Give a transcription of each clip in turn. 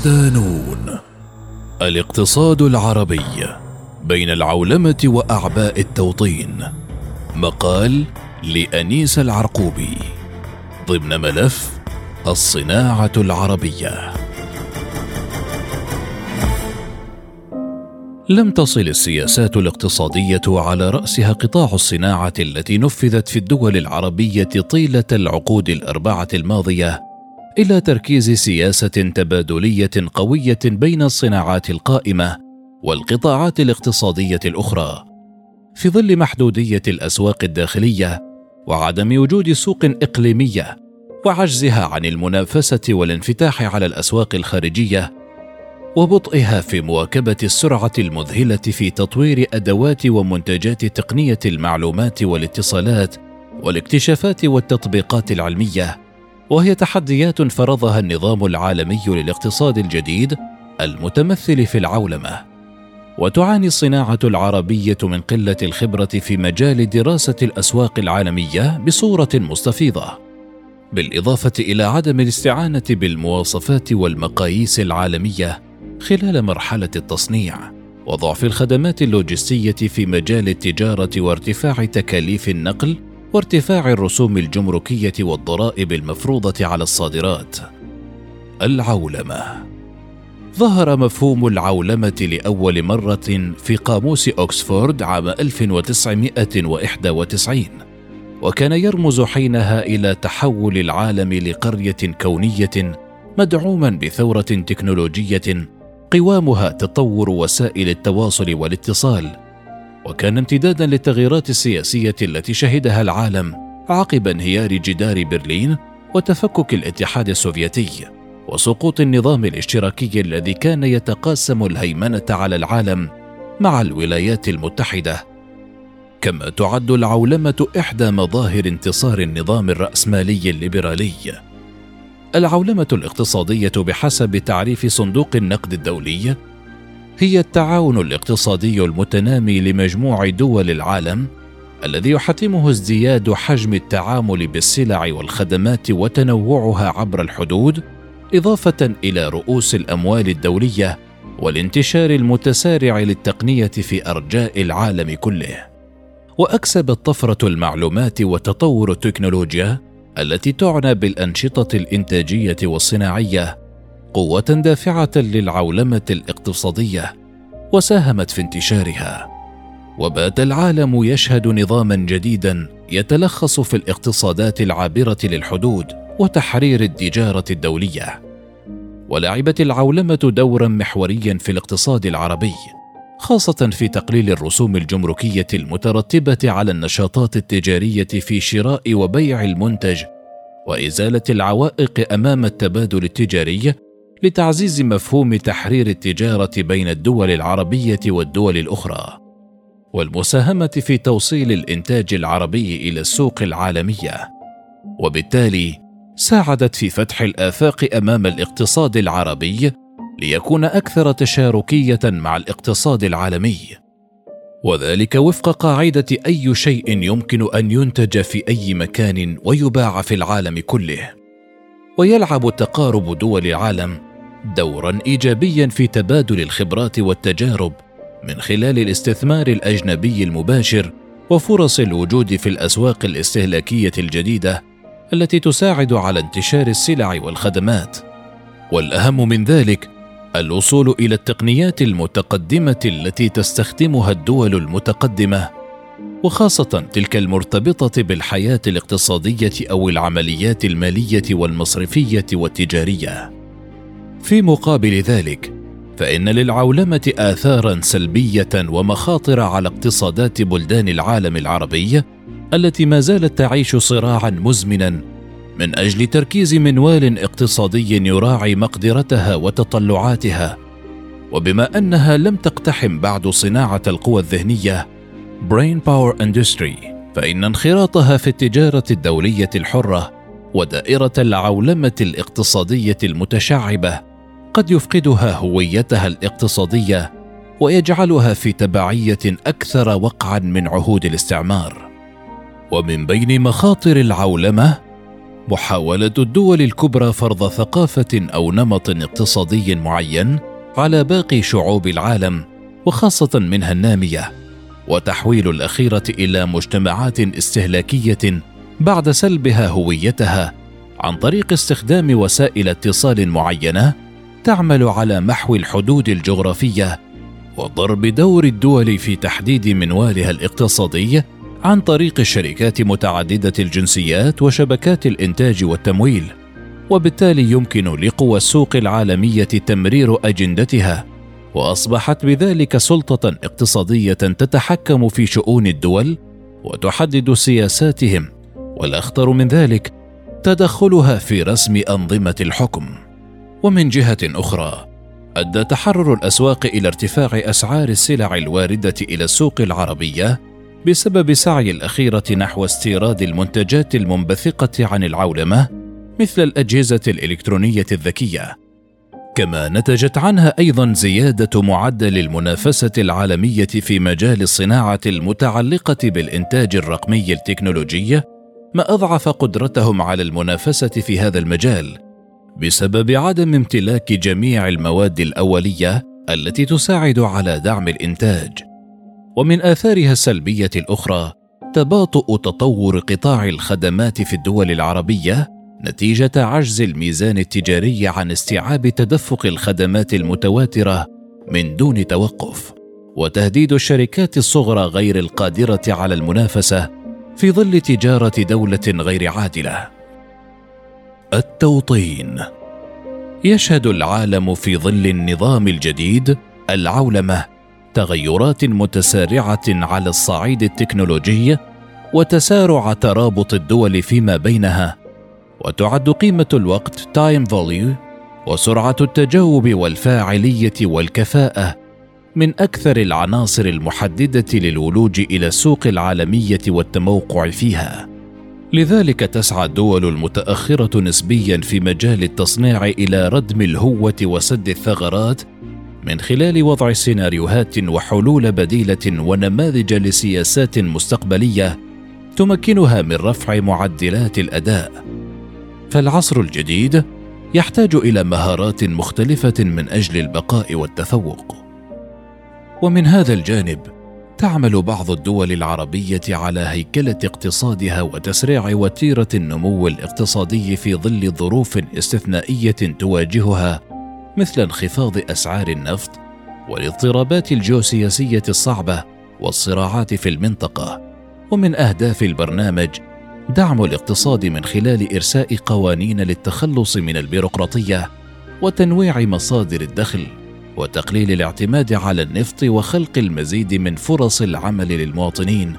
صدانون الاقتصاد العربي بين العولمة وأعباء التوطين. مقال لأنيس العرقوبي. ضمن ملف الصناعة العربية. لم تصل السياسات الاقتصادية على رأسها قطاع الصناعة التي نفذت في الدول العربية طيلة العقود الأربعة الماضية إلى تركيز سياسة تبادلية قوية بين الصناعات القائمة والقطاعات الاقتصادية الأخرى. في ظل محدودية الأسواق الداخلية وعدم وجود سوق إقليمية وعجزها عن المنافسة والانفتاح على الأسواق الخارجية وبطئها في مواكبة السرعة المذهلة في تطوير أدوات ومنتجات تقنية المعلومات والاتصالات والاكتشافات والتطبيقات العلمية وهي تحديات فرضها النظام العالمي للاقتصاد الجديد المتمثل في العولمة وتعاني الصناعة العربية من قلة الخبرة في مجال دراسة الأسواق العالمية بصورة مستفيضة بالإضافة إلى عدم الاستعانة بالمواصفات والمقاييس العالمية خلال مرحلة التصنيع وضعف الخدمات اللوجستية في مجال التجارة وارتفاع تكاليف النقل وارتفاع الرسوم الجمركية والضرائب المفروضة على الصادرات. العولمة. ظهر مفهوم العولمة لأول مرة في قاموس اوكسفورد عام 1991 وكان يرمز حينها إلى تحول العالم لقرية كونية مدعوما بثورة تكنولوجية قوامها تطور وسائل التواصل والاتصال وكان امتدادا للتغييرات السياسية التي شهدها العالم عقب انهيار جدار برلين وتفكك الاتحاد السوفيتي وسقوط النظام الاشتراكي الذي كان يتقاسم الهيمنة على العالم مع الولايات المتحدة. كما تعد العولمة إحدى مظاهر انتصار النظام الرأسمالي الليبرالي. العولمة الاقتصادية بحسب تعريف صندوق النقد الدولي هي التعاون الاقتصادي المتنامي لمجموع دول العالم الذي يحتمه ازدياد حجم التعامل بالسلع والخدمات وتنوعها عبر الحدود إضافة إلى رؤوس الأموال الدولية والانتشار المتسارع للتقنية في أرجاء العالم كله. وأكسبت طفرة المعلومات وتطور التكنولوجيا التي تعنى بالأنشطة الإنتاجية والصناعية قوة دافعة للعولمة الاقتصادية وساهمت في انتشارها. وبات العالم يشهد نظاما جديدا يتلخص في الاقتصادات العابرة للحدود وتحرير التجارة الدولية. ولعبت العولمة دورا محوريا في الاقتصاد العربي خاصة في تقليل الرسوم الجمركية المترتبة على النشاطات التجارية في شراء وبيع المنتج وإزالة العوائق أمام التبادل التجاري لتعزيز مفهوم تحرير التجارة بين الدول العربية والدول الأخرى والمساهمة في توصيل الإنتاج العربي إلى السوق العالمية. وبالتالي ساعدت في فتح الآفاق أمام الاقتصاد العربي ليكون أكثر تشاركية مع الاقتصاد العالمي. وذلك وفق قاعدة أي شيء يمكن أن ينتج في أي مكان ويباع في العالم كله. ويلعب تقارب دول العالم دورا إيجابيا في تبادل الخبرات والتجارب من خلال الاستثمار الأجنبي المباشر وفرص الوجود في الأسواق الاستهلاكية الجديدة التي تساعد على انتشار السلع والخدمات. والأهم من ذلك الوصول إلى التقنيات المتقدمة التي تستخدمها الدول المتقدمة وخاصة تلك المرتبطة بالحياة الاقتصادية أو العمليات المالية والمصرفية والتجارية. في مقابل ذلك فإن للعولمة اثارا سلبية ومخاطر على اقتصادات بلدان العالم العربي التي ما زالت تعيش صراعا مزمنا من أجل تركيز منوال اقتصادي يراعي مقدرتها وتطلعاتها. وبما أنها لم تقتحم بعد صناعة القوى الذهنية brain power industry فإن انخراطها في التجارة الدولية الحرة ودائرة العولمة الاقتصادية المتشعبة قد يفقدها هويتها الاقتصادية ويجعلها في تبعية أكثر وقعا من عهود الاستعمار. ومن بين مخاطر العولمة محاولة الدول الكبرى فرض ثقافة أو نمط اقتصادي معين على باقي شعوب العالم وخاصة منها النامية وتحويل الأخيرة إلى مجتمعات استهلاكية بعد سلبها هويتها عن طريق استخدام وسائل اتصال معينة تعمل على محو الحدود الجغرافية وضرب دور الدول في تحديد منوالها الاقتصادي عن طريق الشركات متعددة الجنسيات وشبكات الإنتاج والتمويل وبالتالي يمكن لقوى السوق العالمية تمرير أجندتها وأصبحت بذلك سلطة اقتصادية تتحكم في شؤون الدول وتحدد سياساتهم والاخطر من ذلك تدخلها في رسم أنظمة الحكم. ومن جهة أخرى أدى تحرر الأسواق إلى ارتفاع أسعار السلع الواردة إلى السوق العربية بسبب سعي الأخيرة نحو استيراد المنتجات المنبثقة عن العولمة مثل الأجهزة الإلكترونية الذكية. كما نتجت عنها أيضا زيادة معدل المنافسة العالمية في مجال الصناعة المتعلقة بالإنتاج الرقمي التكنولوجي ما أضعف قدرتهم على المنافسة في هذا المجال. بسبب عدم امتلاك جميع المواد الأولية التي تساعد على دعم الإنتاج. ومن آثارها السلبية الأخرى تباطؤ تطور قطاع الخدمات في الدول العربية نتيجة عجز الميزان التجاري عن استيعاب تدفق الخدمات المتواترة من دون توقف وتهديد الشركات الصغرى غير القادرة على المنافسة في ظل تجارة دولة غير عادلة. التوطين. يشهد العالم في ظل النظام الجديد العولمة تغيرات متسارعة على الصعيد التكنولوجي وتسارع ترابط الدول فيما بينها وتعد قيمة الوقت time value وسرعة التجاوب والفاعلية والكفاءة من أكثر العناصر المحددة للولوج إلى السوق العالمية والتموقع فيها. لذلك تسعى الدول المتأخرة نسبيا في مجال التصنيع إلى ردم الهوة وسد الثغرات من خلال وضع سيناريوهات وحلول بديلة ونماذج لسياسات مستقبلية تمكنها من رفع معدلات الأداء. فالعصر الجديد يحتاج إلى مهارات مختلفة من أجل البقاء والتفوق. ومن هذا الجانب تعمل بعض الدول العربية على هيكلة اقتصادها وتسريع وتيرة النمو الاقتصادي في ظل ظروف استثنائية تواجهها مثل انخفاض أسعار النفط والاضطرابات الجيوسياسية الصعبة والصراعات في المنطقة. ومن أهداف البرنامج دعم الاقتصاد من خلال إرساء قوانين للتخلص من البيروقراطية وتنويع مصادر الدخل. وتقليل الاعتماد على النفط وخلق المزيد من فرص العمل للمواطنين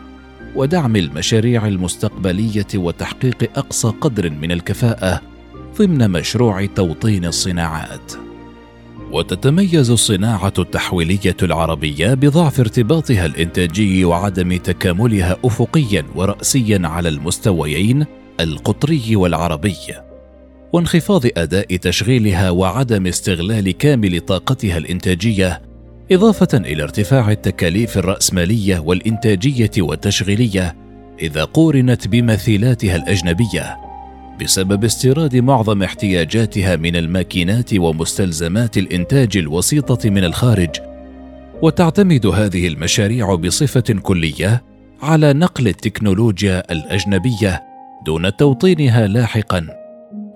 ودعم المشاريع المستقبلية وتحقيق أقصى قدر من الكفاءة ضمن مشروع توطين الصناعات. وتتميز الصناعة التحويلية العربية بضعف ارتباطها الإنتاجي وعدم تكاملها افقيا وراسيا على المستويين القطري والعربي. وانخفاض أداء تشغيلها وعدم استغلال كامل طاقتها الإنتاجية إضافة إلى ارتفاع التكاليف الرأسمالية والإنتاجية والتشغيلية إذا قورنت بمثيلاتها الأجنبية بسبب استيراد معظم احتياجاتها من الماكينات ومستلزمات الإنتاج الوسيطة من الخارج. وتعتمد هذه المشاريع بصفة كلية على نقل التكنولوجيا الأجنبية دون توطينها لاحقا.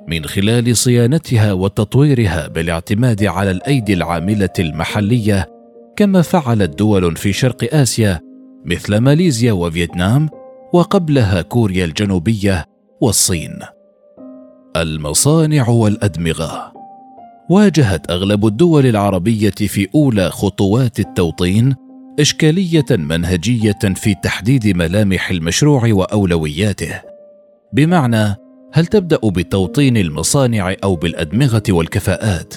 من خلال صيانتها وتطويرها بالاعتماد على الأيدي العاملة المحلية كما فعلت دول في شرق آسيا مثل ماليزيا وفيتنام وقبلها كوريا الجنوبية والصين. المصانع والأدمغة. واجهت أغلب الدول العربية في أولى خطوات التوطين إشكالية منهجية في تحديد ملامح المشروع وأولوياته. بمعنى هل تبدأ بتوطين المصانع أو بالأدمغة والكفاءات؟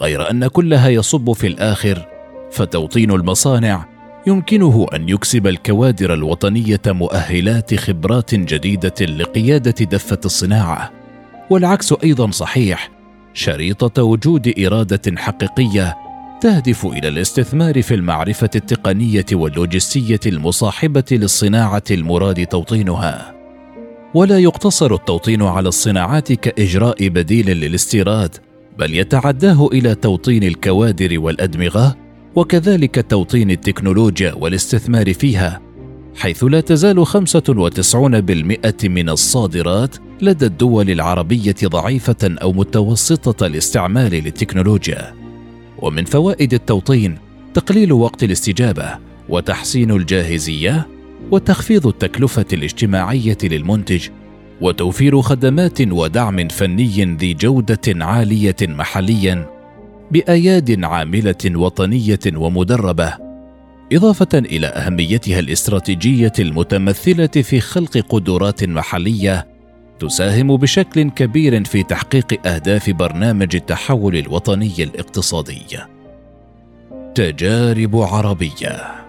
غير أن كلها يصب في الآخر فتوطين المصانع يمكنه أن يكسب الكوادر الوطنية مؤهلات خبرات جديدة لقيادة دفة الصناعة. والعكس أيضا صحيح شريطة وجود إرادة حقيقية تهدف إلى الاستثمار في المعرفة التقنية واللوجستية المصاحبة للصناعة المراد توطينها. ولا يقتصر التوطين على الصناعات كإجراء بديل للاستيراد بل يتعداه إلى توطين الكوادر والأدمغة وكذلك توطين التكنولوجيا والاستثمار فيها حيث لا تزال 95% من الصادرات لدى الدول العربية ضعيفة أو متوسطة الاستعمال للتكنولوجيا. ومن فوائد التوطين تقليل وقت الاستجابة وتحسين الجاهزية وتخفيض التكلفة الاجتماعية للمنتج وتوفير خدمات ودعم فني ذي جودة عالية محليا بأياد عاملة وطنية ومدربة إضافة إلى أهميتها الاستراتيجية المتمثلة في خلق قدرات محلية تساهم بشكل كبير في تحقيق أهداف برنامج التحول الوطني الاقتصادي. تجارب عربية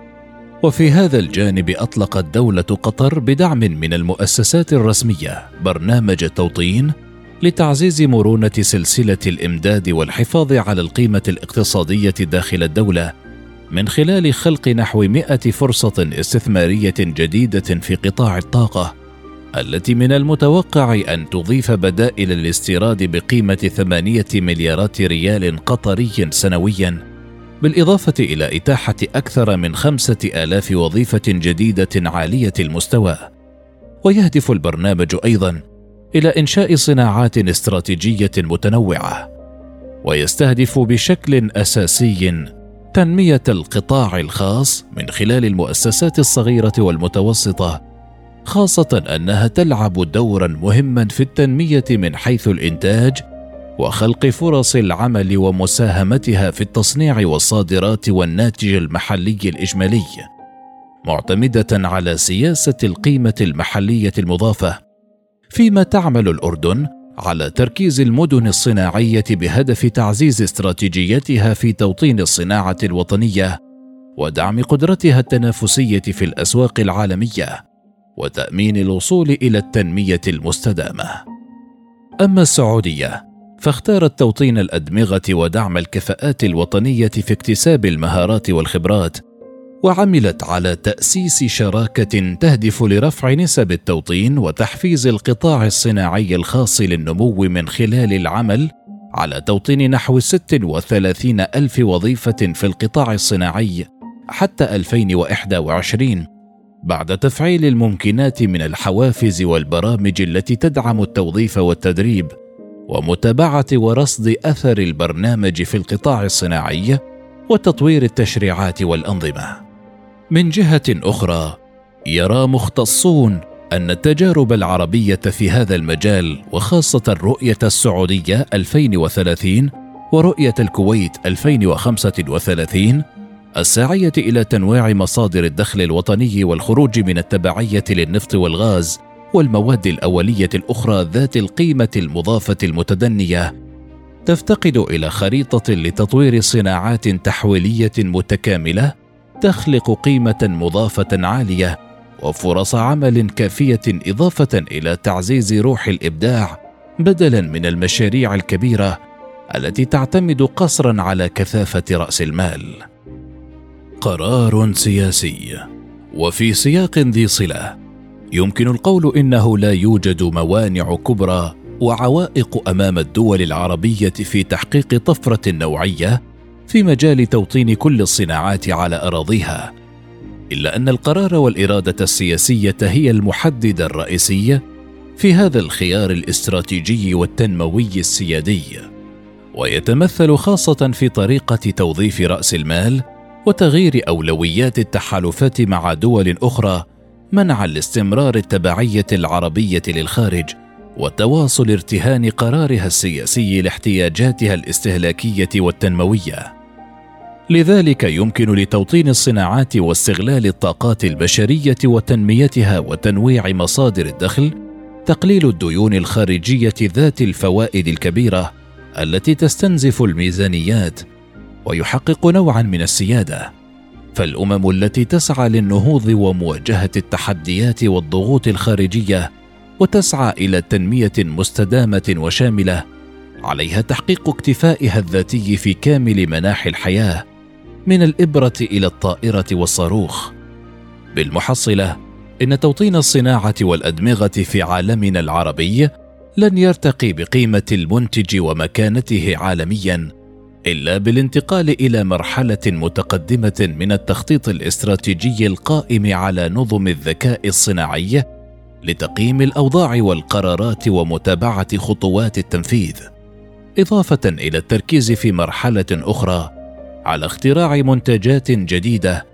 وفي هذا الجانب أطلقت دولة قطر بدعم من المؤسسات الرسمية برنامج التوطين لتعزيز مرونة سلسلة الإمداد والحفاظ على القيمة الاقتصادية داخل الدولة من خلال خلق نحو مئة فرصة استثمارية جديدة في قطاع الطاقة التي من المتوقع أن تضيف بدائل الاستيراد بقيمة ثمانية مليارات ريال قطري سنويا. بالإضافة إلى إتاحة أكثر من خمسة آلاف وظيفة جديدة عالية المستوى. ويهدف البرنامج أيضا إلى إنشاء صناعات استراتيجية متنوعة ويستهدف بشكل أساسي تنمية القطاع الخاص من خلال المؤسسات الصغيرة والمتوسطة خاصة أنها تلعب دورا مهما في التنمية من حيث الإنتاج وخلق فرص العمل ومساهمتها في التصنيع والصادرات والناتج المحلي الإجمالي معتمدة على سياسة القيمة المحلية المضافة. فيما تعمل الأردن على تركيز المدن الصناعية بهدف تعزيز استراتيجيتها في توطين الصناعة الوطنية ودعم قدرتها التنافسية في الأسواق العالمية وتأمين الوصول إلى التنمية المستدامة. أما السعودية فاختارت توطين الأدمغة ودعم الكفاءات الوطنية في اكتساب المهارات والخبرات وعملت على تأسيس شراكة تهدف لرفع نسب التوطين وتحفيز القطاع الصناعي الخاص للنمو من خلال العمل على توطين نحو 36 ألف وظيفة في القطاع الصناعي حتى 2021 بعد تفعيل الممكنات من الحوافز والبرامج التي تدعم التوظيف والتدريب. ومتابعة ورصد أثر البرنامج في القطاع الصناعي وتطوير التشريعات والأنظمة. من جهة أخرى يرى مختصون أن التجارب العربية في هذا المجال وخاصة الرؤيه السعودية 2030 ورؤية الكويت 2035 الساعية إلى تنويع مصادر الدخل الوطني والخروج من التبعية للنفط والغاز والمواد الأولية الأخرى ذات القيمة المضافة المتدنية تفتقد إلى خريطة لتطوير صناعات تحويلية متكاملة تخلق قيمة مضافة عالية وفرص عمل كافية إضافة إلى تعزيز روح الإبداع بدلا من المشاريع الكبيرة التي تعتمد قصرا على كثافة رأس المال. قرار سياسي. وفي سياق ذي صلة يمكن القول إنه لا يوجد موانع كبرى وعوائق أمام الدول العربية في تحقيق طفرة نوعية في مجال توطين كل الصناعات على أراضيها. إلا أن القرار والإرادة السياسية هي المحدد الرئيسي في هذا الخيار الاستراتيجي والتنموي السيادي. ويتمثل خاصة في طريقة توظيف رأس المال وتغيير أولويات التحالفات مع دول أخرى منع الاستمرار التبعية العربية للخارج وتواصل ارتهان قرارها السياسي لاحتياجاتها الاستهلاكية والتنموية. لذلك يمكن لتوطين الصناعات واستغلال الطاقات البشرية وتنميتها وتنويع مصادر الدخل تقليل الديون الخارجية ذات الفوائد الكبيرة التي تستنزف الميزانيات ويحقق نوعا من السيادة. فالأمم التي تسعى للنهوض ومواجهة التحديات والضغوط الخارجية وتسعى إلى تنمية مستدامة وشاملة عليها تحقيق اكتفائها الذاتي في كامل مناحي الحياة من الإبرة إلى الطائرة والصاروخ. بالمحصلة إن توطين الصناعة والأدمغة في عالمنا العربي لن يرتقي بقيمة المنتج ومكانته عالميا. إلا بالانتقال إلى مرحلة متقدمة من التخطيط الاستراتيجي القائم على نظم الذكاء الصناعي لتقييم الأوضاع والقرارات ومتابعة خطوات التنفيذ. إضافة إلى التركيز في مرحلة أخرى على اختراع منتجات جديدة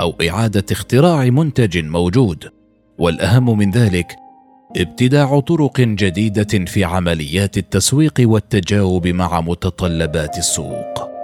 أو إعادة اختراع منتج موجود والأهم من ذلك ابتداع طرق جديدة في عمليات التسويق والتجاوب مع متطلبات السوق.